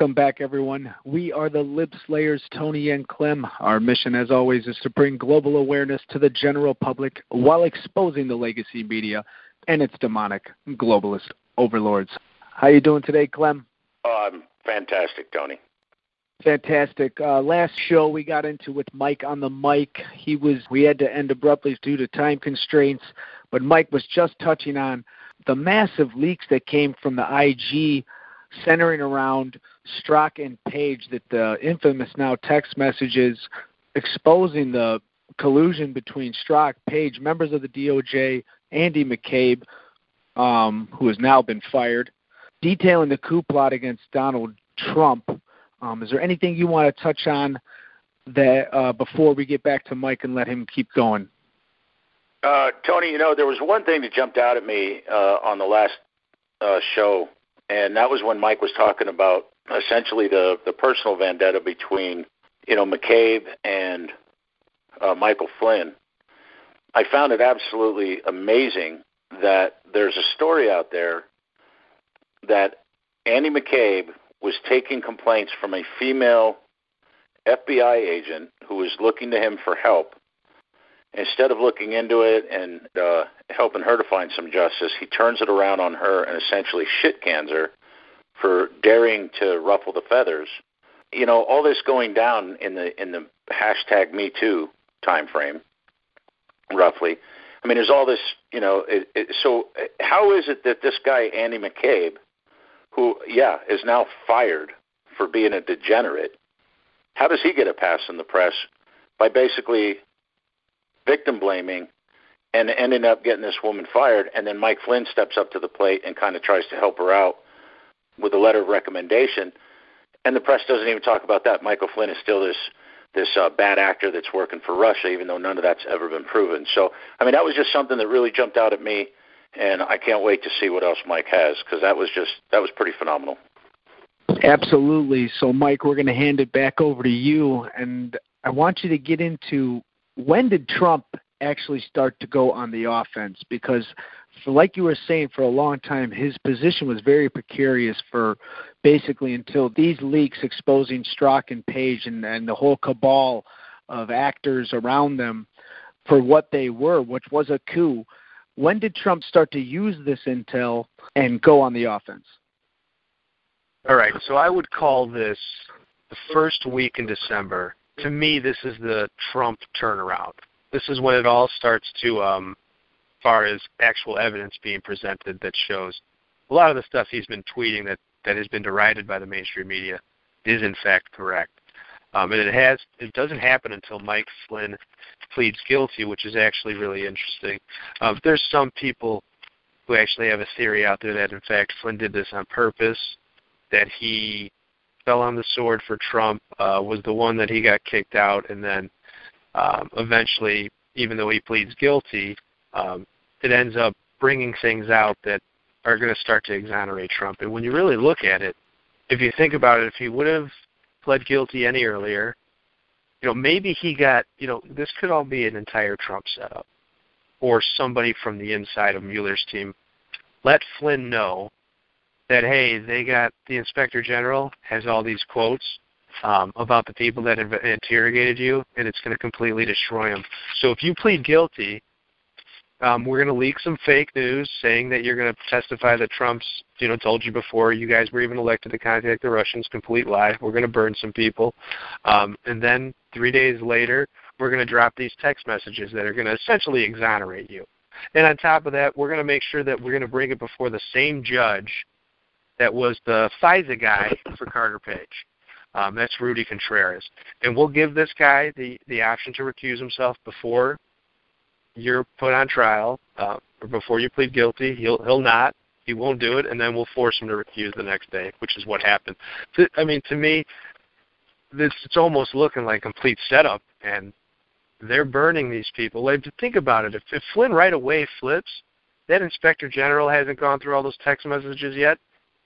Welcome back, everyone. We are the Lib Slayers, Tony and Clem. Our mission, as always, is to bring global awareness to the general public while exposing the legacy media and its demonic globalist overlords. How you doing today, Clem? Oh, I'm fantastic, Tony. Fantastic. Uh, last show we got into with Mike on the mic. He was we had to end abruptly due to time constraints, but Mike was just touching on the massive leaks that came from the IG centering around Strzok and Page that the infamous now text messages exposing the collusion between Strzok, Page, members of the DOJ, Andy McCabe, um, who has now been fired, detailing the coup plot against Donald Trump. Um, is there anything you want to touch on that uh, before we get back to Mike and let him keep going? Uh, Tony, you know there was one thing that jumped out at me uh, on the last uh, show, and that was when Mike was talking about essentially the the personal vendetta between you know McCabe and uh, Michael Flynn. I found it absolutely amazing that there's a story out there that Andy McCabe was taking complaints from a female FBI agent who was looking to him for help. Instead of looking into it and uh, helping her to find some justice, he turns it around on her and essentially shit cans her for daring to ruffle the feathers. You know, all this going down in the in the hashtag Me Too time frame, roughly. I mean, there's all this, you know. It, it, so, how is it that this guy Andy McCabe, who, yeah, is now fired for being a degenerate, how does he get a pass in the press by basically victim blaming and ending up getting this woman fired? And then Mike Flynn steps up to the plate and kind of tries to help her out with a letter of recommendation, and the press doesn't even talk about that. Michael Flynn is still this this uh, bad actor that's working for Russia, even though none of that's ever been proven. So, I mean, that was just something that really jumped out at me, and I can't wait to see what else Mike has because that was just that was pretty phenomenal. Absolutely. So, Mike, we're going to hand it back over to you, and I want you to get into when did Trump actually start to go on the offense because like you were saying, for a long time, his position was very precarious for basically until these leaks exposing Strzok and Page and, and the whole cabal of actors around them for what they were, which was a coup. When did Trump start to use this intel and go on the offense? All right, so I would call this the first week in December. To me, this is the Trump turnaround. This is when it all starts to um, far as actual evidence being presented that shows a lot of the stuff he's been tweeting that that has been derided by the mainstream media is in fact correct. Um, and it has it doesn't happen until Mike Flynn pleads guilty, which is actually really interesting. Um, there's some people who actually have a theory out there that in fact Flynn did this on purpose, that he fell on the sword for Trump, uh, was the one that he got kicked out, and then um, eventually, even though he pleads guilty, um, it ends up bringing things out that are going to start to exonerate Trump. And when you really look at it, if you think about it, if he would have pled guilty any earlier, you know, maybe he got, you know, this could all be an entire Trump setup or somebody from the inside of Mueller's team. Let Flynn know that, hey, they got the inspector general has all these quotes um, about the people that have interrogated you, and it's going to completely destroy them. So if you plead guilty, um, we're going to leak some fake news saying that you're going to testify that Trump's, you know, told you before you guys were even elected to contact the Russians. Complete lie. We're going to burn some people, um, and then three days later, we're going to drop these text messages that are going to essentially exonerate you. And on top of that, we're going to make sure that we're going to bring it before the same judge that was the FISA guy for Carter Page. Um, that's Rudy Contreras, and we'll give this guy the the option to recuse himself before you're put on trial uh, or before you plead guilty. He'll he'll not. He won't do it, and then we'll force him to recuse the next day, which is what happened. I mean, to me, this it's almost looking like a complete setup, and they're burning these people. Like, think about it. If, if Flynn right away flips, that inspector general hasn't gone through all those text messages yet.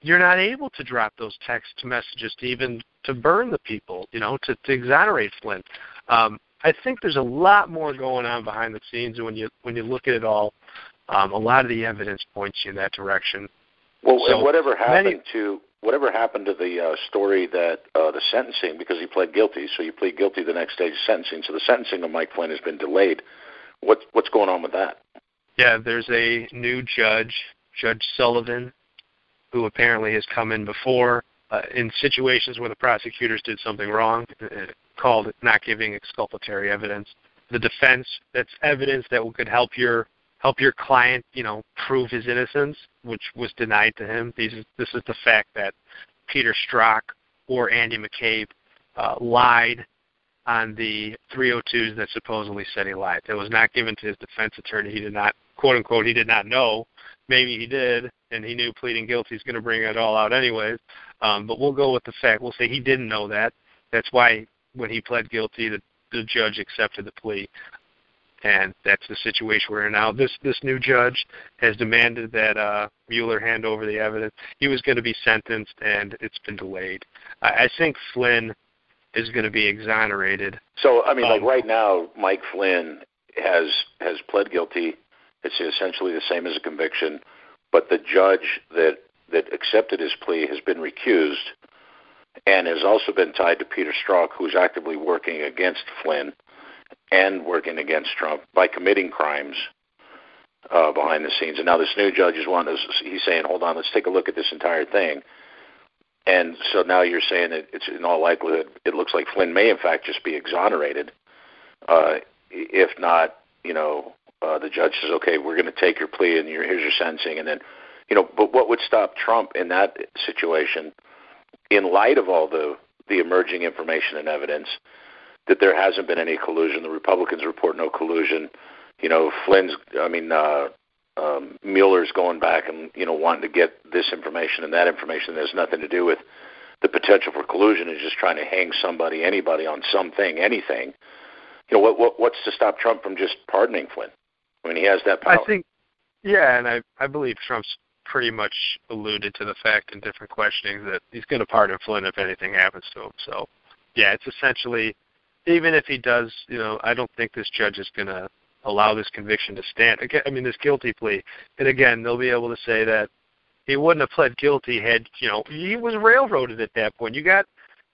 You're not able to drop those text messages to even to burn the people, you know, to, to exonerate Flynn. Um, I think there's a lot more going on behind the scenes when you when you look at it all. Um, a lot of the evidence points you in that direction. Well, so whatever happened many, to whatever happened to the uh, story that uh, the sentencing because he pled guilty, so you plead guilty the next day to sentencing. So the sentencing of Mike Flynn has been delayed. What what's going on with that? Yeah, there's a new judge, Judge Sullivan, who apparently has come in before uh, in situations where the prosecutors did something wrong, uh, called not giving exculpatory evidence. The defense that's evidence that could help your help your client, you know, prove his innocence, which was denied to him. These is, this is the fact that Peter Strzok or Andy McCabe uh, lied on the 302s that supposedly said he lied. That was not given to his defense attorney. He did not, quote unquote, he did not know. Maybe he did, and he knew pleading guilty is going to bring it all out anyways. Um, but we'll go with the fact. We'll say he didn't know that. That's why when he pled guilty, the, the judge accepted the plea and that's the situation we're in now. This this new judge has demanded that uh, Mueller hand over the evidence. He was going to be sentenced, and it's been delayed. I, I think Flynn is going to be exonerated. So I mean, um, like right now, Mike Flynn has has pled guilty. It's essentially the same as a conviction, but the judge that that accepted his plea has been recused and has also been tied to Peter Strzok, who's actively working against Flynn and working against Trump by committing crimes uh, behind the scenes. And now this new judge is one. He's saying, "Hold on, let's take a look at this entire thing." And so now you're saying that it's in all likelihood it looks like Flynn may in fact just be exonerated. Uh, if not, you know, uh, the judge says, "Okay, we're going to take your plea and here's your sentencing," and then, you know, but what would stop Trump in that situation, in light of all the the emerging information and evidence? that there hasn't been any collusion. The Republicans report no collusion. You know, Flynn's, I mean, uh, um, Mueller's going back and you know wanting to get this information and that information. Has nothing to do with the potential for collusion. Is just trying to hang somebody, anybody, on something, anything. You know, what, what what's to stop Trump from just pardoning Flynn? Mean, he has that power. I think, yeah, and I I believe Trump's pretty much alluded to the fact in different questionings that he's going to pardon Flynn if anything happens to him. So, yeah, it's essentially even if he does, you know, I don't think this judge is going to allow this conviction to stand. Again, I mean, this guilty plea, and again, they'll be able to say that he wouldn't have pled guilty had, you know, he was railroaded at that point. You got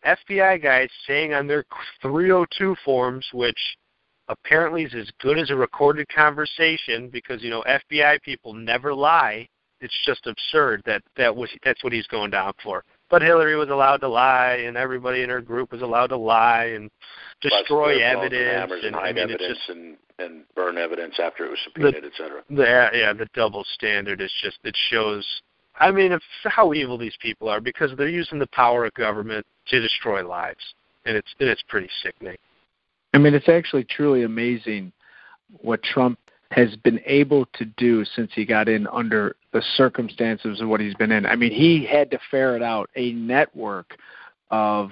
FBI guys saying on their 302 forms, which apparently is as good as a recorded conversation because you know FBI people never lie. It's just absurd that that was that's what he's going down for. But Hillary was allowed to lie, and everybody in her group was allowed to lie and destroy evidence and, and I mean it's just and, and burn evidence after it was subpoenaed, et cetera. Yeah, the double standard is just it shows. I mean, if, how evil these people are because they're using the power of government to destroy lives, and it's and it's pretty sickening. I mean, it's actually truly amazing what Trump has been able to do since he got in under the circumstances of what he's been in. I mean, he had to ferret out a network of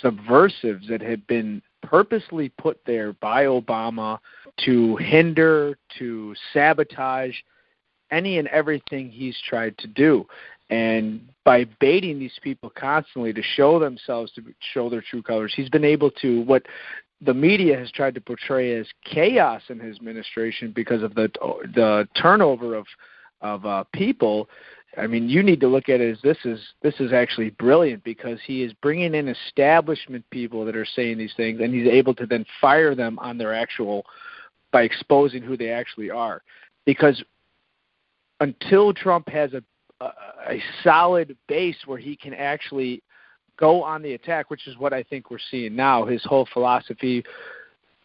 subversives that had been purposely put there by Obama to hinder, to sabotage any and everything he's tried to do. And by baiting these people constantly to show themselves, to show their true colors, he's been able to what the media has tried to portray as chaos in his administration because of the the turnover of of uh, people. I mean, you need to look at it as this is this is actually brilliant because he is bringing in establishment people that are saying these things, and he's able to then fire them on their actual by exposing who they actually are. Because until Trump has a a, a solid base where he can actually go on the attack, which is what I think we're seeing now. His whole philosophy,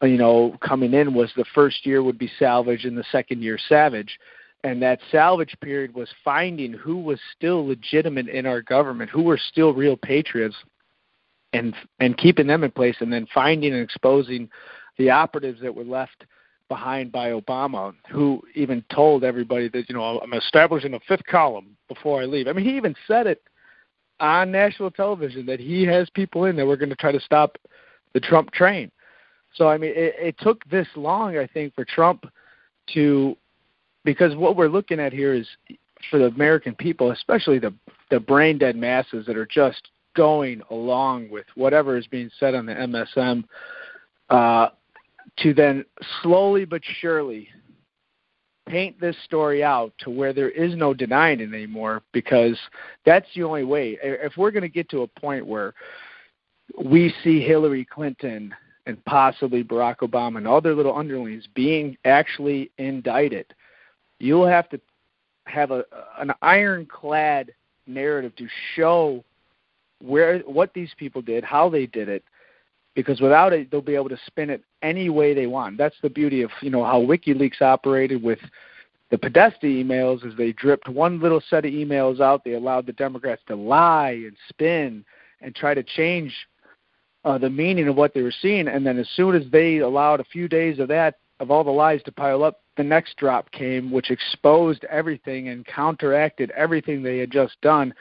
you know, coming in was the first year would be salvage and the second year savage. And that salvage period was finding who was still legitimate in our government, who were still real patriots, and and keeping them in place, and then finding and exposing the operatives that were left behind by Obama, who even told everybody that you know I'm establishing a fifth column before I leave. I mean, he even said it on national television that he has people in that we're going to try to stop the Trump train. So I mean, it, it took this long, I think, for Trump to, because what we're looking at here is for the American people, especially the the brain dead masses that are just going along with whatever is being said on the MSM, uh, to then slowly but surely paint this story out to where there is no denying it anymore because that's the only way. If we're going to get to a point where we see Hillary Clinton and possibly Barack Obama and all their little underlings being actually indicted, you'll have to have a an ironclad narrative to show where what these people did, how they did it, because without it, they'll be able to spin it any way they want. That's the beauty of you know how WikiLeaks operated with the Podesta emails. Is they dripped one little set of emails out, they allowed the Democrats to lie and spin and try to change uh, the meaning of what they were seeing, and then as soon as they allowed a few days of that of all the lies to pile up, the next drop came, which exposed everything and counteracted everything they had just done,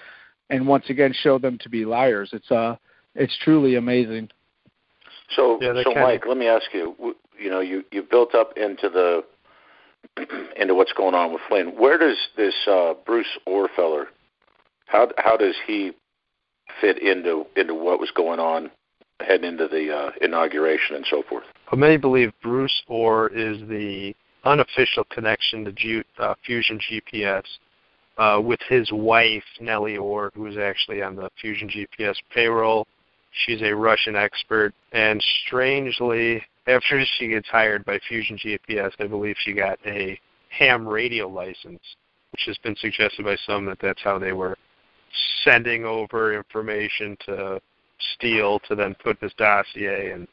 and once again showed them to be liars. It's uh, it's truly amazing. So, yeah, so Mike, of... let me ask you. You know, you you built up into the into what's going on with Flynn. Where does this uh, Bruce Ohr feller? How how does he fit into into what was going on heading into the uh, inauguration and so forth? Well, many believe Bruce Ohr is the unofficial connection to Ju- uh, Fusion GPS uh, with his wife Nellie Ohr, who is actually on the Fusion GPS payroll. She's a Russian expert, and strangely, after she gets hired by Fusion GPS, I believe she got a ham radio license, which has been suggested by some that that's how they were sending over information to Steele to then put this dossier and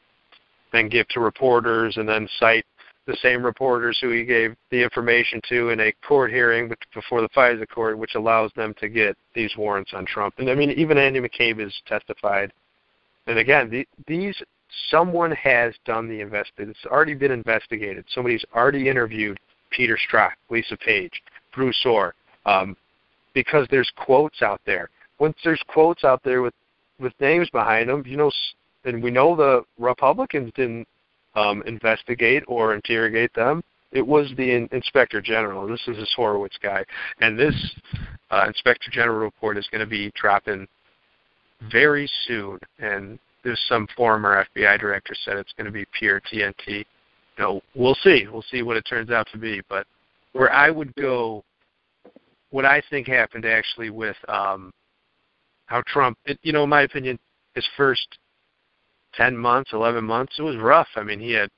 then give to reporters and then cite the same reporters who he gave the information to in a court hearing before the FISA court, which allows them to get these warrants on Trump. And I mean, even Andy McCabe has testified. And again, the, these someone has done the investigation. It's already been investigated. Somebody's already interviewed Peter Strzok, Lisa Page, Bruce Ohr, um, because there's quotes out there. Once there's quotes out there with with names behind them, you know, and we know the Republicans didn't um, investigate or interrogate them. It was the in- inspector general. This is this Horowitz guy, and this uh, inspector general report is going to be dropping very soon. And there's some former FBI director said it's going to be pure TNT. You know, we'll see. We'll see what it turns out to be. But where I would go, what I think happened actually with um, how Trump, it, you know, in my opinion, his first 10 months, 11 months, it was rough. I mean, he had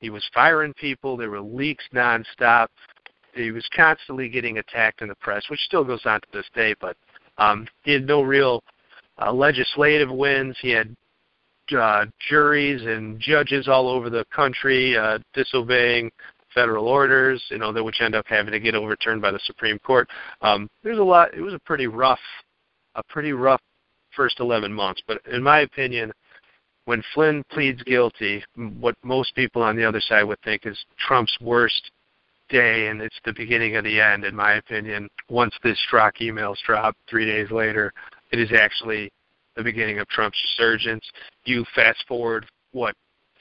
he was firing people, there were leaks nonstop. He was constantly getting attacked in the press, which still goes on to this day, but um he had no real uh, legislative wins. He had uh, juries and judges all over the country uh, disobeying federal orders, you know, that which end up having to get overturned by the Supreme Court. Um, there's a lot. It was a pretty rough, a pretty rough first 11 months. But in my opinion, when Flynn pleads guilty, what most people on the other side would think is Trump's worst day, and it's the beginning of the end, in my opinion. Once this Strzok emails drop three days later, it is actually the beginning of Trump's resurgence. You fast forward, what,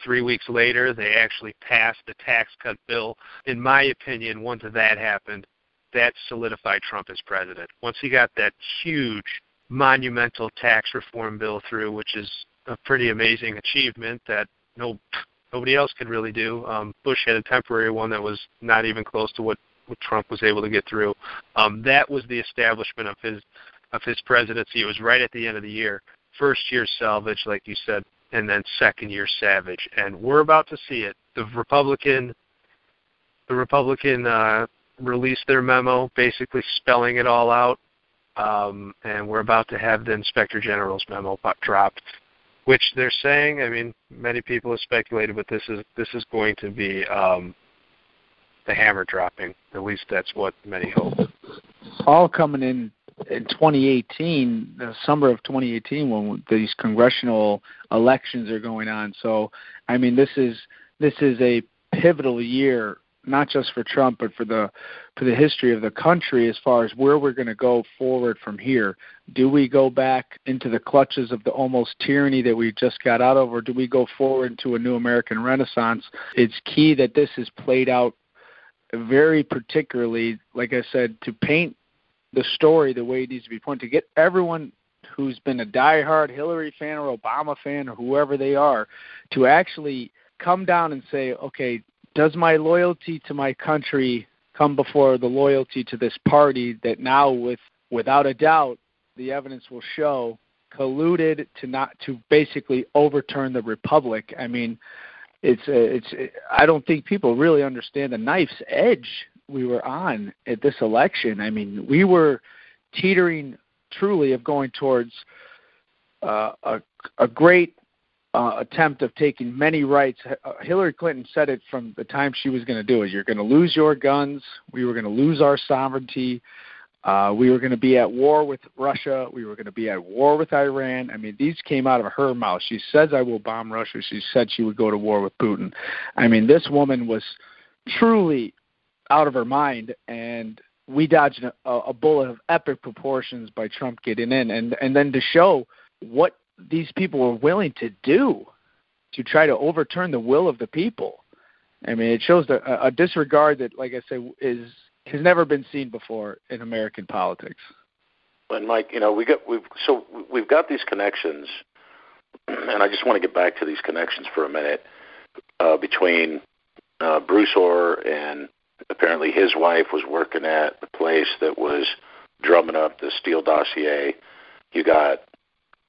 three weeks later, they actually passed the tax cut bill. In my opinion, once that happened, that solidified Trump as president. Once he got that huge, monumental tax reform bill through, which is a pretty amazing achievement that no nobody else could really do. Um, Bush had a temporary one that was not even close to what, what Trump was able to get through. Um, that was the establishment of his of his presidency. It was right at the end of the year. First year salvage, like you said, and then second year savage. And we're about to see it. The Republican the Republican uh, released their memo, basically spelling it all out. Um, and we're about to have the Inspector General's memo dropped which they're saying. I mean, many people have speculated, but this is this is going to be um, the hammer dropping. At least that's what many hope. All coming in in 2018, the summer of 2018, when these congressional elections are going on. So, I mean, this is this is a pivotal year not just for Trump, but for the for the history of the country as far as where we're going to go forward from here. Do we go back into the clutches of the almost tyranny that we just got out of, or do we go forward to a new American Renaissance? It's key that this is played out very particularly, like I said, to paint the story the way it needs to be pointed, to get everyone who's been a diehard Hillary fan or Obama fan or whoever they are to actually come down and say, okay, does my loyalty to my country come before the loyalty to this party that now, with without a doubt, the evidence will show colluded to not to basically overturn the republic. I mean, it's it's I don't think people really understand the knife's edge we were on at this election. I mean, we were teetering truly of going towards uh, a a great uh, attempt of taking many rights. Uh, Hillary Clinton said it from the time she was going to do it. You're going to lose your guns. We were going to lose our sovereignty. Uh, we were going to be at war with Russia. We were going to be at war with Iran. I mean, these came out of her mouth. She says, I will bomb Russia. She said she would go to war with Putin. I mean, this woman was truly out of her mind, and we dodged a, a bullet of epic proportions by Trump getting in. And, and then to show what these people were willing to do to try to overturn the will of the people. I mean, it shows the, a disregard that, like I say, is has never been seen before in American politics. And Mike, you know, we got we've so we've got these connections, and I just want to get back to these connections for a minute uh, between uh, Bruce Ohr and apparently his wife was working at the place that was drumming up the Steele dossier. You got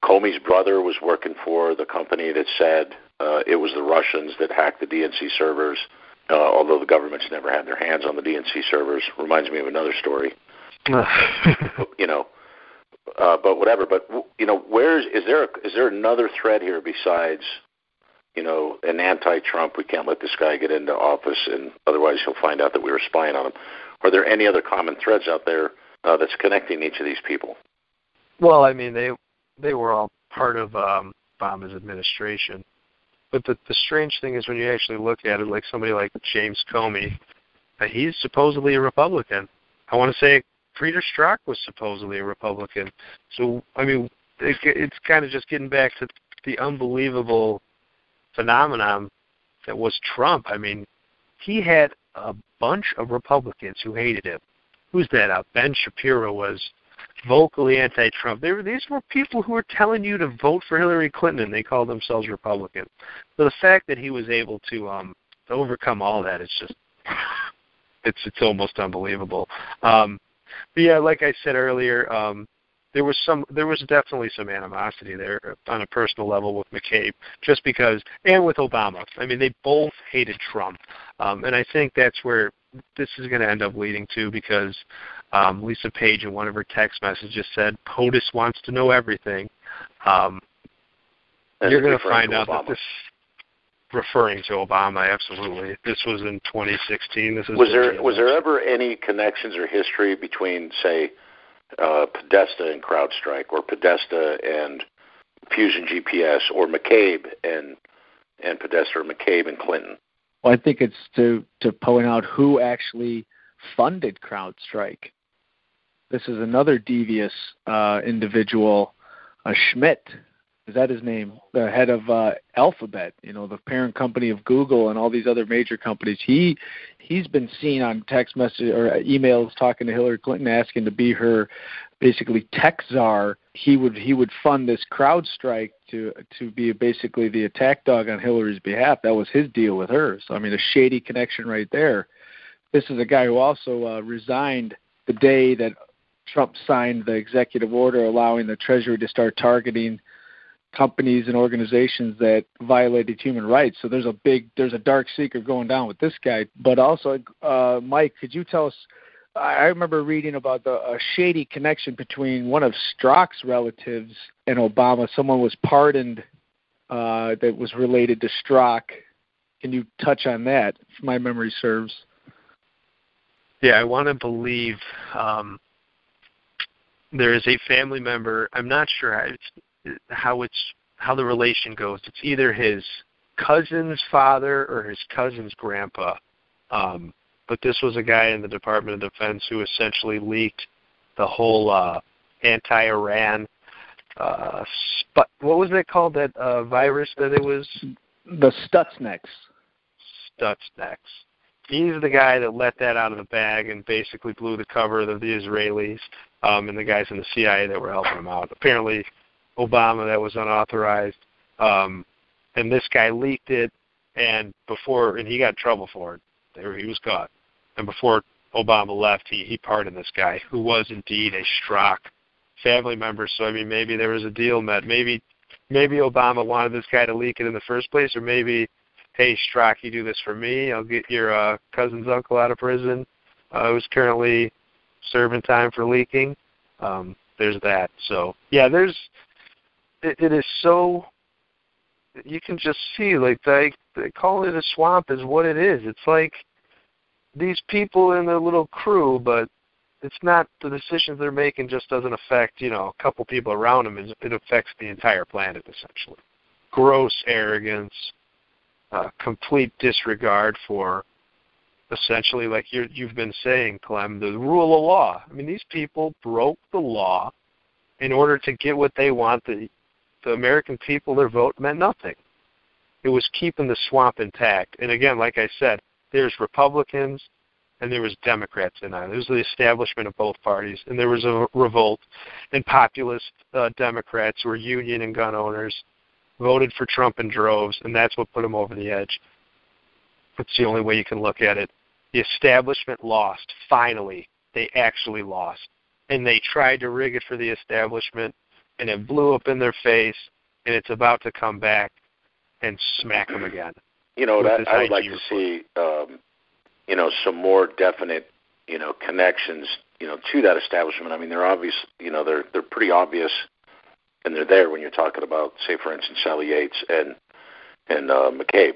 Comey's brother was working for the company that said uh, it was the Russians that hacked the DNC servers, uh, although the government's never had their hands on the DNC servers. Reminds me of another story. you know, uh, but whatever. But you know, where is is there a, is there another thread here besides you know an anti-Trump? We can't let this guy get into office, and otherwise he'll find out that we were spying on him. Are there any other common threads out there uh, that's connecting each of these people? Well, I mean, they they were all part of um, Obama's administration. But the the strange thing is when you actually look at it, like somebody like James Comey, uh, he's supposedly a Republican. I want to say Peter Strzok was supposedly a Republican. So I mean, it, it's kind of just getting back to the unbelievable phenomenon that was Trump. I mean, he had a bunch of Republicans who hated him. Who's that? Uh, ben Shapiro was vocally anti-Trump. They were these were people who were telling you to vote for Hillary Clinton, and they called themselves Republican. So the fact that he was able to um, overcome all that is just it's it's almost unbelievable. Um, but yeah, like I said earlier, um, there was some there was definitely some animosity there on a personal level with McCabe, just because, and with Obama. I mean, they both hated Trump, um, and I think that's where this is going to end up leading to because um, Lisa Page in one of her text messages said POTUS wants to know everything. Um, you're going to find out that this referring to Obama. Absolutely, this was in 2016. This is was there was there ever any connections or history between, say, uh, Podesta and CrowdStrike, or Podesta and Fusion GPS, or McCabe and and Podesta, or McCabe and Clinton? Well, I think it's to to point out who actually funded CrowdStrike. This is another devious uh, individual, uh, Schmidt. Is that his name? The head of uh, Alphabet, you know, the parent company of Google and all these other major companies. He he's been seen on text message or emails talking to Hillary Clinton, asking to be her basically tech czar. He would he would fund this CrowdStrike to to be basically the attack dog on Hillary's behalf. That was his deal with her. So I mean, a shady connection right there. This is a guy who also uh, resigned the day that Trump signed the executive order allowing the Treasury to start targeting companies and organizations that violated human rights. So there's a big, there's a dark secret going down with this guy. But also, uh, Mike, could you tell us? I remember reading about the a shady connection between one of Strzok's relatives and Obama. Someone was pardoned uh, that was related to Strzok. Can you touch on that, if my memory serves? Yeah, I want to believe um, there is a family member. I'm not sure it's, how it's how the relation goes. It's either his cousin's father or his cousin's grandpa. Um, but this was a guy in the Department of Defense who essentially leaked the whole uh, anti-Iran. Uh, what was it called? That uh, virus that it was. The Stuxnet. Stuxnet. He's the guy that let that out of the bag and basically blew the cover of the Israelis um, and the guys in the CIA that were helping him out. Apparently, Obama that was unauthorized, um, and this guy leaked it, and before and he got in trouble for it. He was caught, and before Obama left, he he pardoned this guy who was indeed a Strzok family member. So I mean, maybe there was a deal met. Maybe maybe Obama wanted this guy to leak it in the first place, or maybe, hey Strzok, you do this for me, I'll get your uh, cousin's uncle out of prison, uh, who's currently serving time for leaking. Um, there's that. So yeah, there's it, it is so you can just see like they they call it a swamp is what it is. It's like these people in their little crew, but it's not the decisions they're making just doesn't affect you know a couple people around them. It affects the entire planet essentially. Gross arrogance, uh, complete disregard for essentially like you you've been saying, Clem, the rule of law. I mean, these people broke the law in order to get what they want. The the American people, their vote meant nothing. It was keeping the swamp intact. And again, like I said, there's Republicans and there was Democrats in on it. There was the establishment of both parties, and there was a revolt. And populist uh, Democrats who were union and gun owners voted for Trump in droves, and that's what put him over the edge. That's the only way you can look at it. The establishment lost. Finally, they actually lost, and they tried to rig it for the establishment, and it blew up in their face, and it's about to come back and smack them again. You know, that, I would like to see, um, you know, some more definite, you know, connections, you know, to that establishment. I mean, they're obvious, you know, they're they're pretty obvious, and they're there when you're talking about, say, for instance, Sally Yates and and uh, McCabe.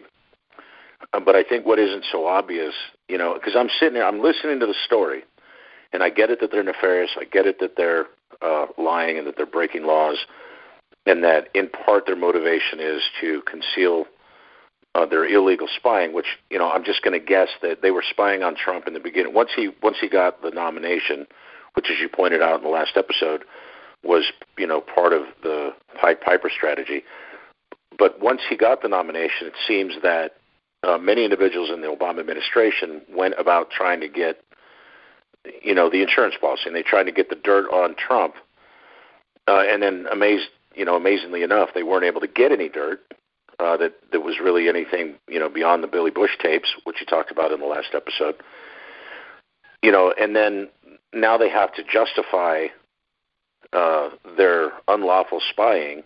Uh, but I think what isn't so obvious, you know, because I'm sitting there, I'm listening to the story, and I get it that they're nefarious. I get it that they're uh, lying and that they're breaking laws, and that in part their motivation is to conceal uh, their illegal spying. Which you know, I'm just going to guess that they were spying on Trump in the beginning. Once he once he got the nomination, which, as you pointed out in the last episode, was you know part of the Pied Piper strategy. But once he got the nomination, it seems that uh, many individuals in the Obama administration went about trying to get you know, the insurance policy, and they tried to get the dirt on Trump. Uh, and then, amazed, you know, amazingly enough, they weren't able to get any dirt uh, that that was really anything, you know, beyond the Billy Bush tapes, which you talked about in the last episode. You know, and then now they have to justify uh, their unlawful spying.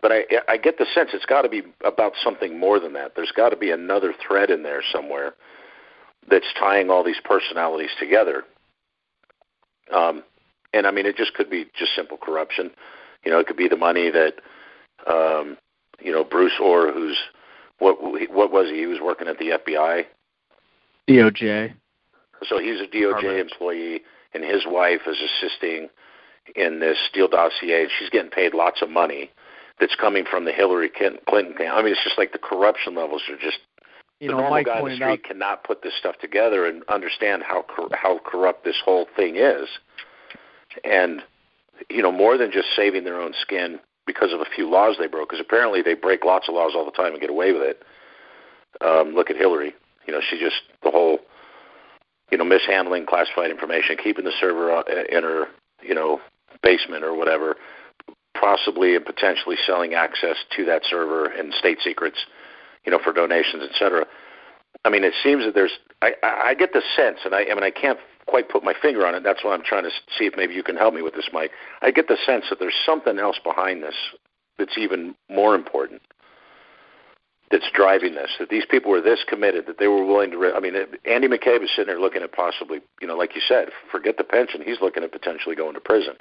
But I, I get the sense it's got to be about something more than that. There's got to be another thread in there somewhere that's tying all these personalities together. Um, and I mean, it just could be just simple corruption. You know, it could be the money that, um, you know, Bruce Ohr, who's what what was he? He was working at the FBI, DOJ. So he's a DOJ employee, and his wife is assisting in this Steele dossier, and she's getting paid lots of money that's coming from the Hillary Clinton camp. I mean, it's just like the corruption levels are just. You the know, normal Mike guy in the street out cannot put this stuff together and understand how cor- how corrupt this whole thing is and you know more than just saving their own skin because of a few laws they broke. Because apparently they break lots of laws all the time and get away with it. Um, look at Hillary. You know, she just the whole you know mishandling classified information, keeping the server uh, in her you know basement or whatever, possibly and potentially selling access to that server and state secrets, you know, for donations, etc. I mean, it seems that there's. I, I get the sense, and I, I mean, I can't quite put my finger on it. That's why I'm trying to see if maybe you can help me with this, Mike. I get the sense that there's something else behind this that's even more important that's driving this. That these people were this committed that they were willing to. I mean, Andy McCabe is sitting there looking at possibly, you know, like you said, forget the pension. He's looking at potentially going to prison.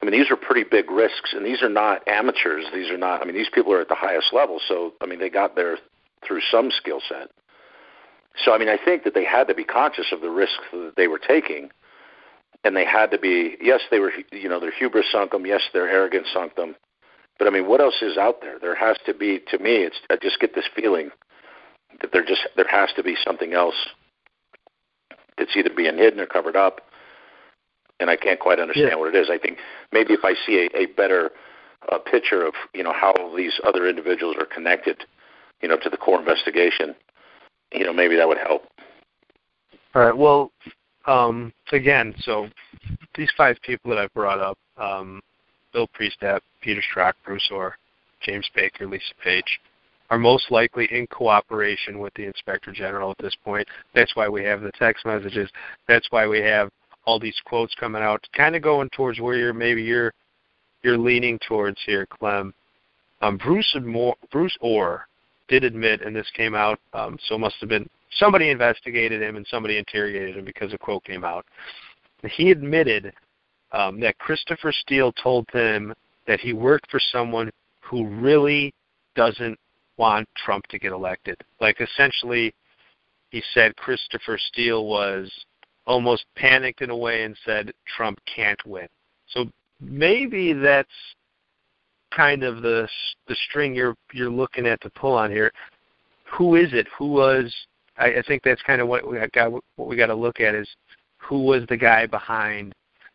I mean, these are pretty big risks, and these are not amateurs. These are not. I mean, these people are at the highest level. So, I mean, they got there through some skill set. So, I mean, I think that they had to be conscious of the risks that they were taking, and they had to be. Yes, they were. You know, their hubris sunk them. Yes, their arrogance sunk them. But I mean, what else is out there? There has to be. To me, it's I just get this feeling that there just there has to be something else that's either being hidden or covered up, and I can't quite understand Yeah. what it is. I think maybe if I see a, a better uh, picture of you know how these other individuals are connected, you know, to the core investigation, you know, maybe that would help. All right. Well, um, again, so these five people that I've brought up, um, Bill Priestap, Peter Strzok, Bruce Ohr, James Baker, Lisa Page, are most likely in cooperation with the inspector general at this point. That's why we have the text messages. That's why we have all these quotes coming out, kind of going towards where you're maybe you're you're leaning towards here, Clem. Um, Bruce Moore, Bruce Ohr did admit, and this came out, um, so must have been somebody investigated him and somebody interrogated him because a quote came out. He admitted um, that Christopher Steele told him that he worked for someone who really doesn't want Trump to get elected. Like essentially, he said Christopher Steele was almost panicked in a way and said Trump can't win. So maybe that's kind of the the string you're you're looking at to pull on here. Who is it? Who was? I, I think that's kind of what we got. What we got to look at is who was the guy behind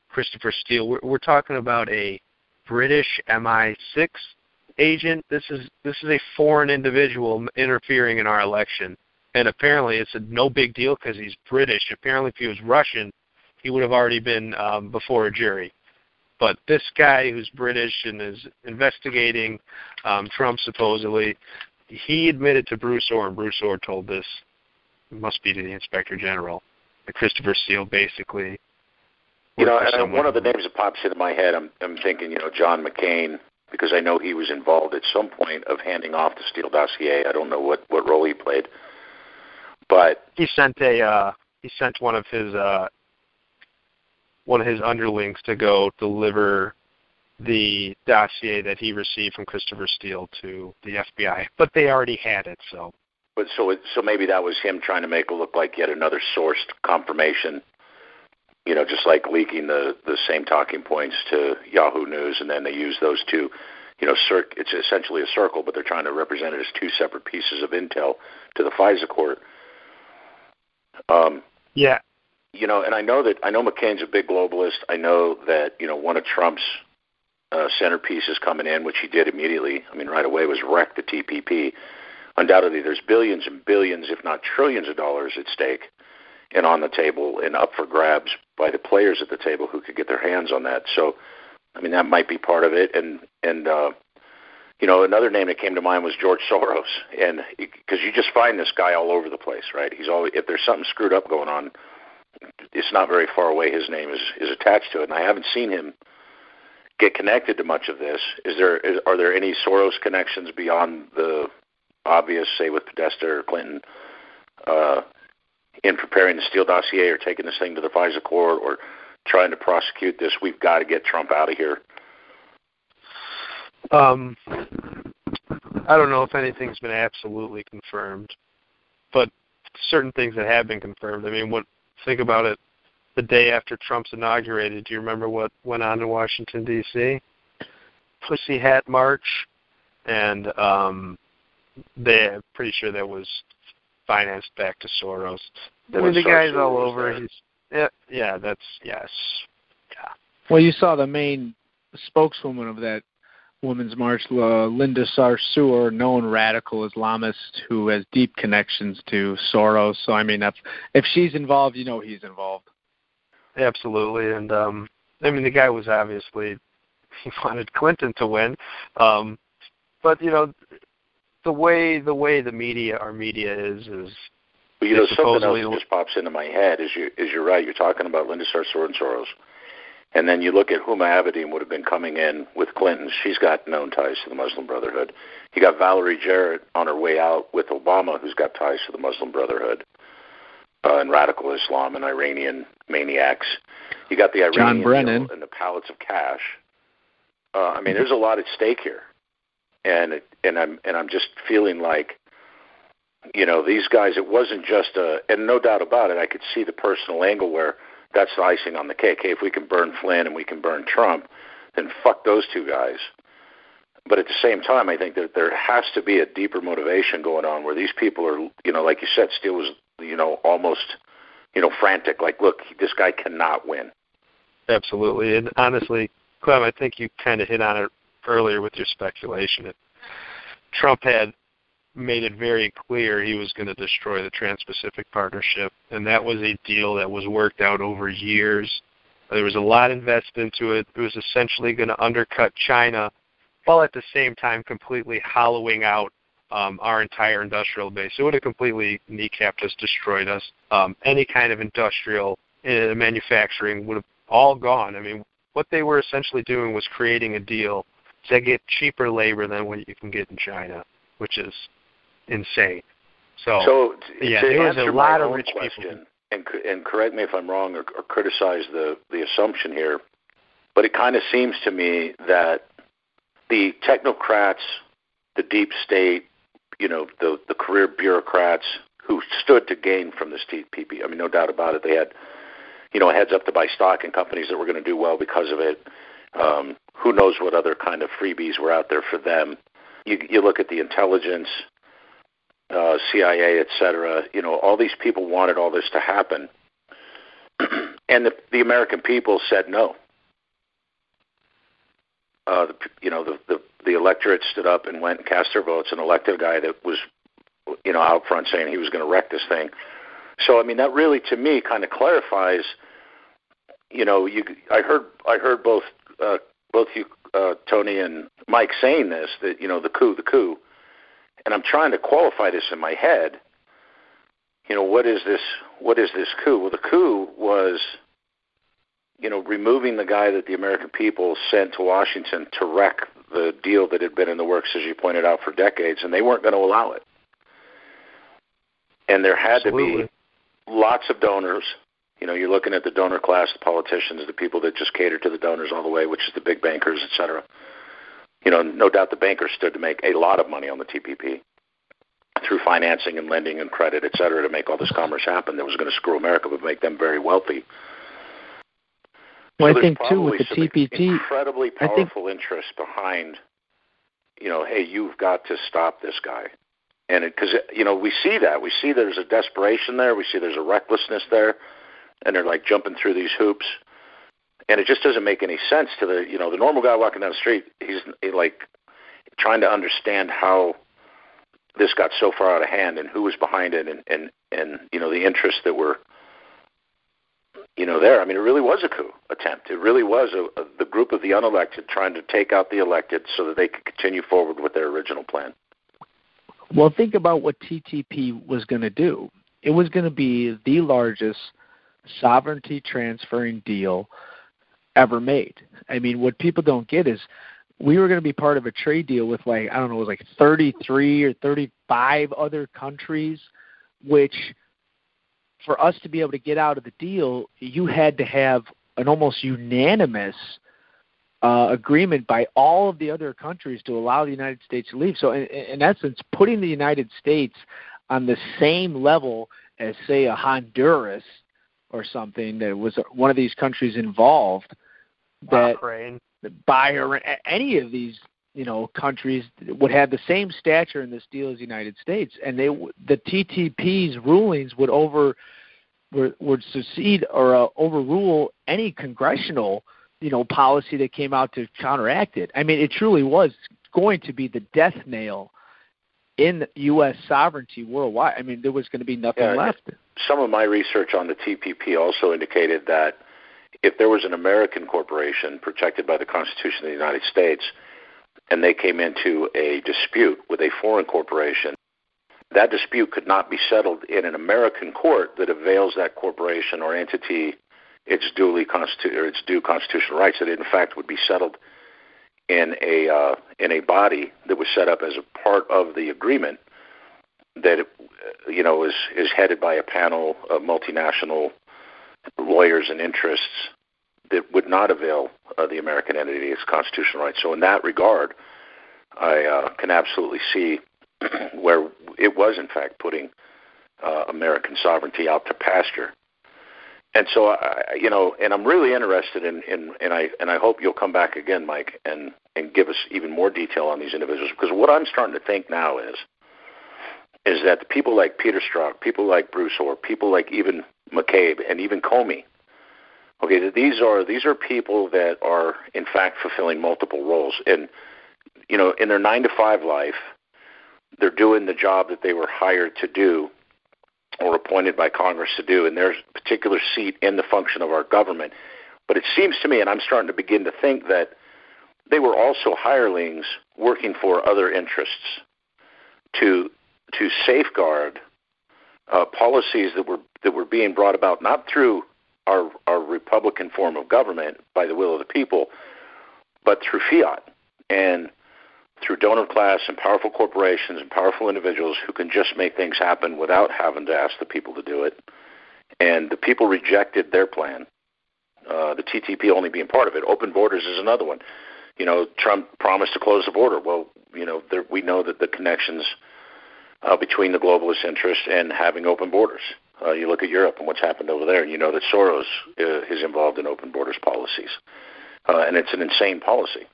Christopher Steele. We're, we're talking about a British MI6 agent. This is this is a foreign individual interfering in our election, and apparently it's a no big deal because he's British. Apparently, if he was Russian, he would have already been um, before a jury. But this guy who's British and is investigating um, Trump supposedly, he admitted to Bruce Ohr, and Bruce Ohr told this must be to the Inspector General that Christopher Steele basically you know, and one of the names that pops into my head, I'm, I'm thinking, you know, John McCain, because I know he was involved at some point of handing off the Steele dossier. I don't know what what role he played, but he sent a uh, he sent one of his uh, one of his underlings to go deliver the dossier that he received from Christopher Steele to the FBI, but they already had it, so. But so it, so maybe that was him trying to make it look like yet another sourced confirmation you know, just like leaking the the same talking points to Yahoo News, and then they use those two. You know, cir- it's essentially a circle, but they're trying to represent it as two separate pieces of intel to the FISA court. Um, yeah. You know, and I know that I know McCain's a big globalist. I know that you know one of Trump's uh, centerpieces coming in, which he did immediately. I mean, right away was wreck the TPP. Undoubtedly, there's billions and billions, if not trillions, of dollars at stake and on the table and up for grabs by the players at the table who could get their hands on that. So, I mean, that might be part of it. And and uh, you know, another name that came to mind was George Soros, and because you just find this guy all over the place, right? He's always if there's something screwed up going on, it's not very far away. His name is is attached to it, and I haven't seen him get connected to much of this. Is there is, are there any Soros connections beyond the obvious, say with Podesta or Clinton? Uh, in preparing the Steele dossier or taking this thing to the FISA court or trying to prosecute this. We've got to get Trump out of here. Um, I don't know if anything's been absolutely confirmed, but certain things that have been confirmed. I mean, what think about it? The day after Trump's inaugurated, do you remember what went on in Washington D.C.? Pussy Hat March, and um, they I'm pretty sure that was financed back to Soros. I mean, the guy's all over. He's yeah, yeah. That's yes, yeah. Well, you saw the main spokeswoman of that women's march, uh, Linda Sarsour, known radical Islamist who has deep connections to Soros. So I mean, if if she's involved, you know he's involved. Absolutely, and um, I mean the guy was obviously he wanted Clinton to win, um, but you know the way the way the media our media is is well, you know, something else that just pops into my head is you is you're right. You're talking about Linda Sarsour and Soros, and then you look at Huma Abedin would have been coming in with Clinton. She's got known ties to the Muslim Brotherhood. You got Valerie Jarrett on her way out with Obama, who's got ties to the Muslim Brotherhood uh, and radical Islam and Iranian maniacs. You got the Iranian John Brennan and the pallets of cash. Uh, I mean, there's a lot at stake here, and it, and I'm and I'm just feeling like you know, these guys, it wasn't just a, and no doubt about it, I could see the personal angle where that's the icing on the cake. Hey, if we can burn Flynn and we can burn Trump, then fuck those two guys. But at the same time, I think that there has to be a deeper motivation going on where these people are, you know, like you said, Steele was, you know, almost, you know, frantic. Like, look, this guy cannot win. Absolutely, and honestly, Clem, I think you kind of hit on it earlier with your speculation. That Trump had made it very clear he was going to destroy the Trans-Pacific Partnership, and that was a deal that was worked out over years. There was a lot invested into it. It was essentially going to undercut China, while at the same time completely hollowing out um, our entire industrial base. It would have completely kneecapped us, destroyed us. Um, any kind of industrial uh, manufacturing would have all gone. I mean, what they were essentially doing was creating a deal to get cheaper labor than what you can get in China, which is insane. So, so yeah, there was a lot of rich question, people. and and correct me if I'm wrong or, or criticize the the assumption here, but it kind of seems to me that the technocrats, the deep state, you know, the the career bureaucrats who stood to gain from this TPP. I mean, no doubt about it. They had, you know, heads up to buy stock in companies that were going to do well because of it. Um, who knows what other kind of freebies were out there for them? You, you look at the intelligence, uh, CIA, et cetera. You know, all these people wanted all this to happen, and the, the American people said no. Uh, the, you know, the, the the electorate stood up and went and cast their votes and elected a guy that was, you know, out front saying he was going to wreck this thing. So I mean, that really to me kind of clarifies. You know, you I heard I heard both uh, both you uh, Tony and Mike saying this that you know the coup the coup, and I'm trying to qualify this in my head. You know, what is this? What is this coup? Well, the coup was you know, removing the guy that the American people sent to Washington to wreck the deal that had been in the works, as you pointed out, for decades, and they weren't going to allow it. And there had Absolutely. to be lots of donors. You know, you're looking at the donor class, the politicians, the people that just cater to the donors all the way, which is the big bankers, et cetera. You know, no doubt the bankers stood to make a lot of money on the TPP through financing and lending and credit, et cetera, to make all this commerce happen that was going to screw America but make them very wealthy. Well, so I think too with the TPP, incredibly I think- powerful interest behind, you know, hey, you've got to stop this guy, and because you know we see that. We see there's a desperation there, we see there's a recklessness there, and they're like jumping through these hoops, and it just doesn't make any sense to the you know the normal guy walking down the street. He's he, like trying to understand how this got so far out of hand and who was behind it, and and and you know the interests that were you know, there. I mean, it really was a coup attempt. It really was a, a, the group of the unelected trying to take out the elected so that they could continue forward with their original plan. well, think about what TTP was going to do. It was going to be the largest sovereignty transferring deal ever made. I mean, what people don't get is we were going to be part of a trade deal with like I don't know, it was like 33 or 35 other countries, which for us to be able to get out of the deal, you had to have an almost unanimous uh, agreement by all of the other countries to allow the United States to leave. So, in, in essence, putting the United States on the same level as, say, a Honduras or something that was one of these countries involved, that Bahrain. Bahrain, any of these you know countries would have the same stature in this deal as the United States, and they the TTP's rulings would over would, would succeed or uh, overrule any congressional you know policy that came out to counteract it. I mean, it truly was going to be the death nail in U.S. sovereignty worldwide. I mean, there was going to be nothing Yeah, left. Some of my research on the TPP also indicated that if there was an American corporation protected by the Constitution of the United States and they came into a dispute with a foreign corporation, that dispute could not be settled in an American court that avails that corporation or entity its duly constitu- or its due constitutional rights. That it, in fact would be settled in a uh, in a body that was set up as a part of the agreement that uh, you know is is headed by a panel of multinational lawyers and interests that would not avail uh, the American entity its constitutional rights. So in that regard, I uh, can absolutely see where it was in fact putting uh, American sovereignty out to pasture. And so I, you know, and I'm really interested in, in, and I and I hope you'll come back again, Mike, and and give us even more detail on these individuals because what I'm starting to think now is is that people like Peter Strzok, people like Bruce Ohr, people like even McCabe and even Comey, okay, that these are these are people that are in fact fulfilling multiple roles, and you know, in their nine to five life, they're doing the job that they were hired to do or appointed by Congress to do in their particular seat in the function of our government. But it seems to me, and I'm starting to begin to think that they were also hirelings working for other interests to to safeguard uh, policies that were that were being brought about not through our our Republican form of government by the will of the people, but through fiat and through donor class and powerful corporations and powerful individuals who can just make things happen without having to ask the people to do it. And the people rejected their plan. Uh, the TTP only being part of it. Open borders is another one. You know, Trump promised to close the border. Well, you know, there, we know that the connections uh, between the globalist interests and having open borders. Uh, you look at Europe and what's happened over there, and you know that Soros uh, is involved in open borders policies, uh, and it's an insane policy.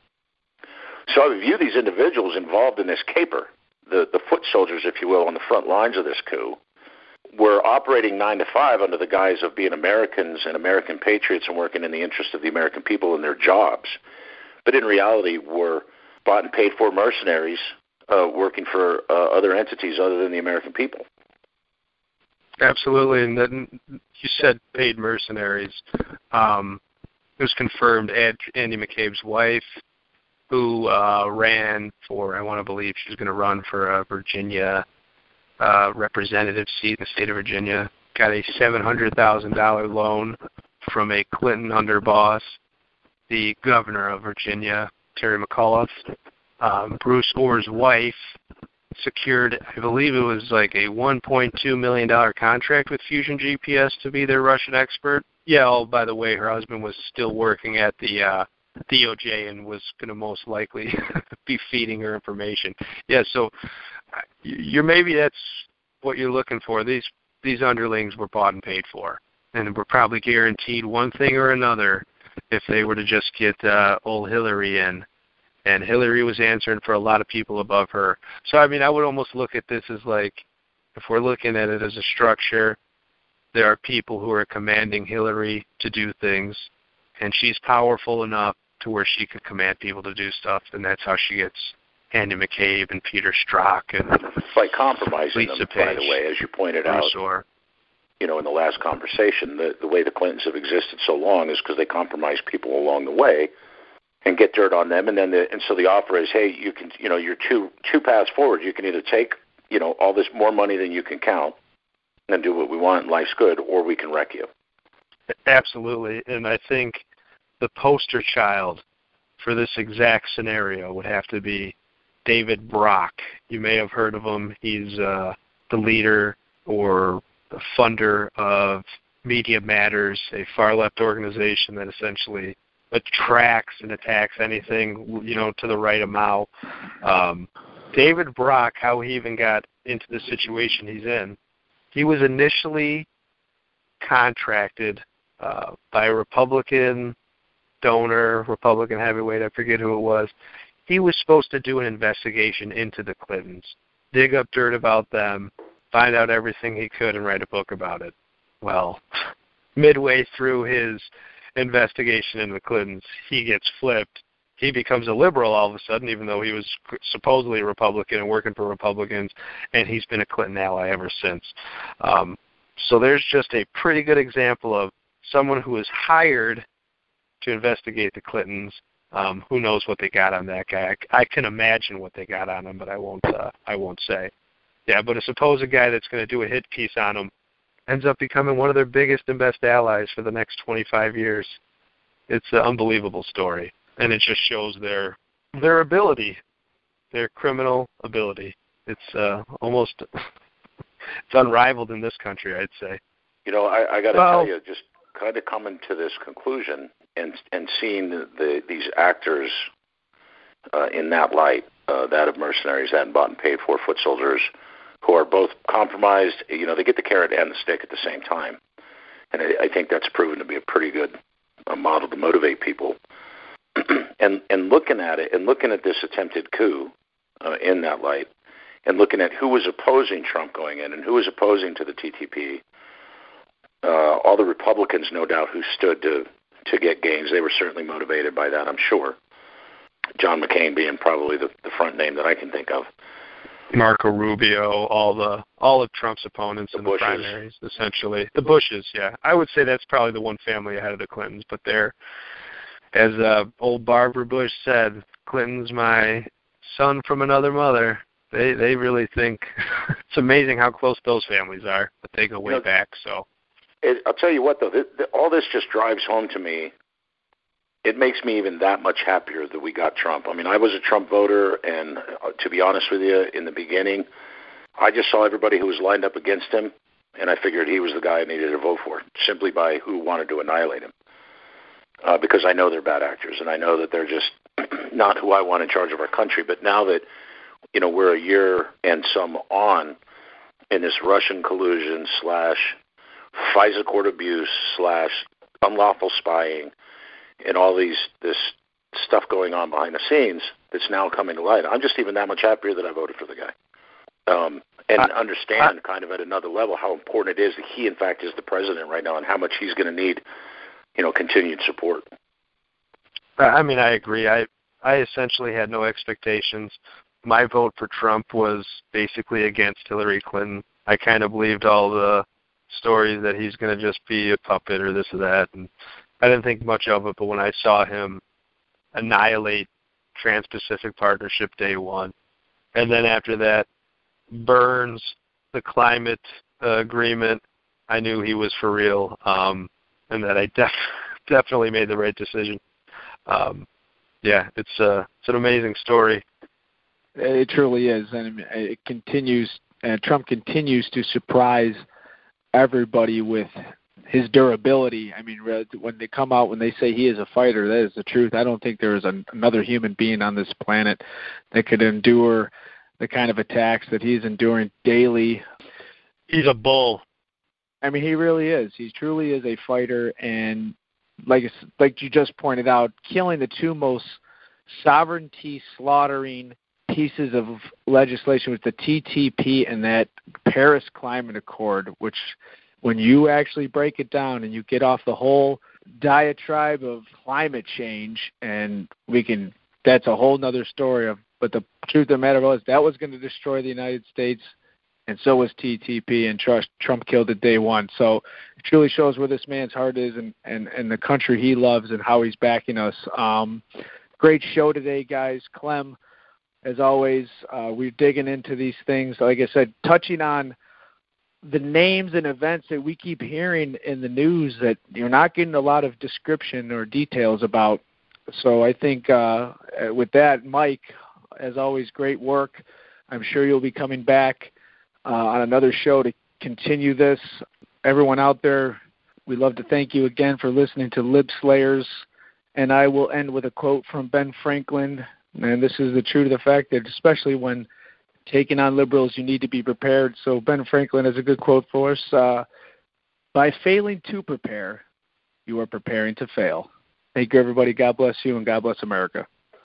So I view these individuals involved in this caper, the, the foot soldiers, if you will, on the front lines of this coup, were operating nine to five under the guise of being Americans and American patriots and working in the interest of the American people and their jobs, but in reality were bought and paid for mercenaries uh, working for uh, other entities other than the American people. Absolutely, and then you said paid mercenaries. Um, it was confirmed Andy McCabe's wife who uh, ran for, I want to believe she's going to run for a Virginia uh, representative seat in the state of Virginia, got a $700,000 loan from a Clinton underboss, the governor of Virginia, Terry McAuliffe. Um, Bruce Ohr's wife secured, I believe it was like a $1.2 million contract with Fusion GPS to be their Russian expert. Yeah, oh, by the way, her husband was still working at the uh, DOJ and was going to most likely be feeding her information. Yeah, so you're maybe that's what you're looking for. These these underlings were bought and paid for, and were probably guaranteed one thing or another if they were to just get uh, old Hillary in. And Hillary was answering for a lot of people above her. So I mean, I would almost look at this as like, if we're looking at it as a structure, there are people who are commanding Hillary to do things, and she's powerful enough to where she could command people to do stuff, and that's how she gets Andy McCabe and Peter Strzok and by compromising Lisa them. Page, by the way, as you pointed out, sure. you know, in the last conversation, the the way the Clintons have existed so long is because they compromise people along the way and get dirt on them, and then the, and so the offer is, hey, you can, you know, you're two two paths forward. You can either take, you know, all this more money than you can count and do what we want, and life's good, or we can wreck you. Absolutely, and I think the poster child for this exact scenario would have to be David Brock. You may have heard of him. He's uh, the leader or the funder of Media Matters, a far left organization that essentially attracts and attacks anything you know to the right of Mao. Um, David Brock, how he even got into the situation he's in, he was initially contracted uh, by a Republican donor, Republican heavyweight, I forget who it was. He was supposed to do an investigation into the Clintons, dig up dirt about them, find out everything he could, and write a book about it. Well, midway through his investigation into the Clintons, he gets flipped. He becomes a liberal all of a sudden, even though he was supposedly a Republican and working for Republicans, and he's been a Clinton ally ever since. Um, so there's just a pretty good example of someone who is hired to investigate the Clintons. Um, who knows what they got on that guy? I, I can imagine what they got on him, but I won't. Uh, I won't say. Yeah, but a supposed guy that's going to do a hit piece on him ends up becoming one of their biggest and best allies for the next 25 years. It's an unbelievable story, and it just shows their their ability, their criminal ability. It's uh, almost it's unrivaled in this country, I'd say. You know, I, I got to well, tell you, just kind of coming to this conclusion and and seeing the, the these actors uh, in that light, uh, that of mercenaries, that bought and paid for foot soldiers, who are both compromised. You know, they get the carrot and the stick at the same time, and I, I think that's proven to be a pretty good uh, model to motivate people. and and looking at it, and looking at this attempted coup uh, in that light, and looking at who was opposing Trump going in and who was opposing to the TTP. Uh, all the Republicans, no doubt, who stood to to get gains. They were certainly motivated by that, I'm sure. John McCain being probably the, the front name that I can think of. Marco Rubio, all the all of Trump's opponents the in Bushes. the primaries, essentially. The Bushes, yeah. I would say that's probably the one family ahead of the Clintons, but they're as uh, old Barbara Bush said, Clinton's my son from another mother. they they really think it's amazing how close those families are, but they go way you know, back. So it, I'll tell you what though, th- th- all this just drives home to me. It makes me even that much happier that we got Trump. I mean, I was a Trump voter, and uh, to be honest with you, in the beginning, I just saw everybody who was lined up against him, and I figured he was the guy I needed to vote for, simply by who wanted to annihilate him. Uh, because I know they're bad actors, and I know that they're just not who I want in charge of our country. But now that you know we're a year and some on in this Russian collusion slash FISA court abuse slash unlawful spying and all these this stuff going on behind the scenes that's now coming to light. I'm just even that much happier that I voted for the guy. Um, and I, understand I, kind of at another level how important it is that he in fact is the president right now and how much he's going to need, you know, continued support. I mean, I agree. I I essentially had no expectations. My vote for Trump was basically against Hillary Clinton. I kind of believed all the stories that he's going to just be a puppet or this or that, and I didn't think much of it. But when I saw him annihilate Trans-Pacific Partnership day one, and then after that, Burns the climate uh, agreement, I knew he was for real, um, and that I def- definitely made the right decision. Um, yeah, it's uh, it's an amazing story. It truly is, and it continues. And Trump continues to surprise everybody with his durability. I mean, when they come out when they say he is a fighter, that is the truth. I don't think there is an, another human being on this planet that could endure the kind of attacks that he's enduring daily. He's a bull. I mean, he really is. He truly is a fighter, and like like you just pointed out, killing the two most sovereignty slaughtering pieces of legislation with the TTP and that Paris Climate Accord, which when you actually break it down and you get off the whole diatribe of climate change and we can that's a whole nother story of but the truth of the matter was that was going to destroy the United States and so was TTP, and trust Trump killed it day one. So it truly shows where this man's heart is and, and, and the country he loves and how he's backing us. Um, great show today, guys. Clem, as always, uh, we're digging into these things. Like I said, touching on the names and events that we keep hearing in the news that you're not getting a lot of description or details about. So I think uh, with that, Mike, as always, great work. I'm sure you'll be coming back uh, on another show to continue this. Everyone out there, we'd love to thank you again for listening to Lib Slayers. And I will end with a quote from Ben Franklin. And this is the truth of the fact that, especially when taking on liberals, you need to be prepared. So, Ben Franklin has a good quote for us. Uh, By failing to prepare, you are preparing to fail. Thank you, everybody. God bless you, and God bless America.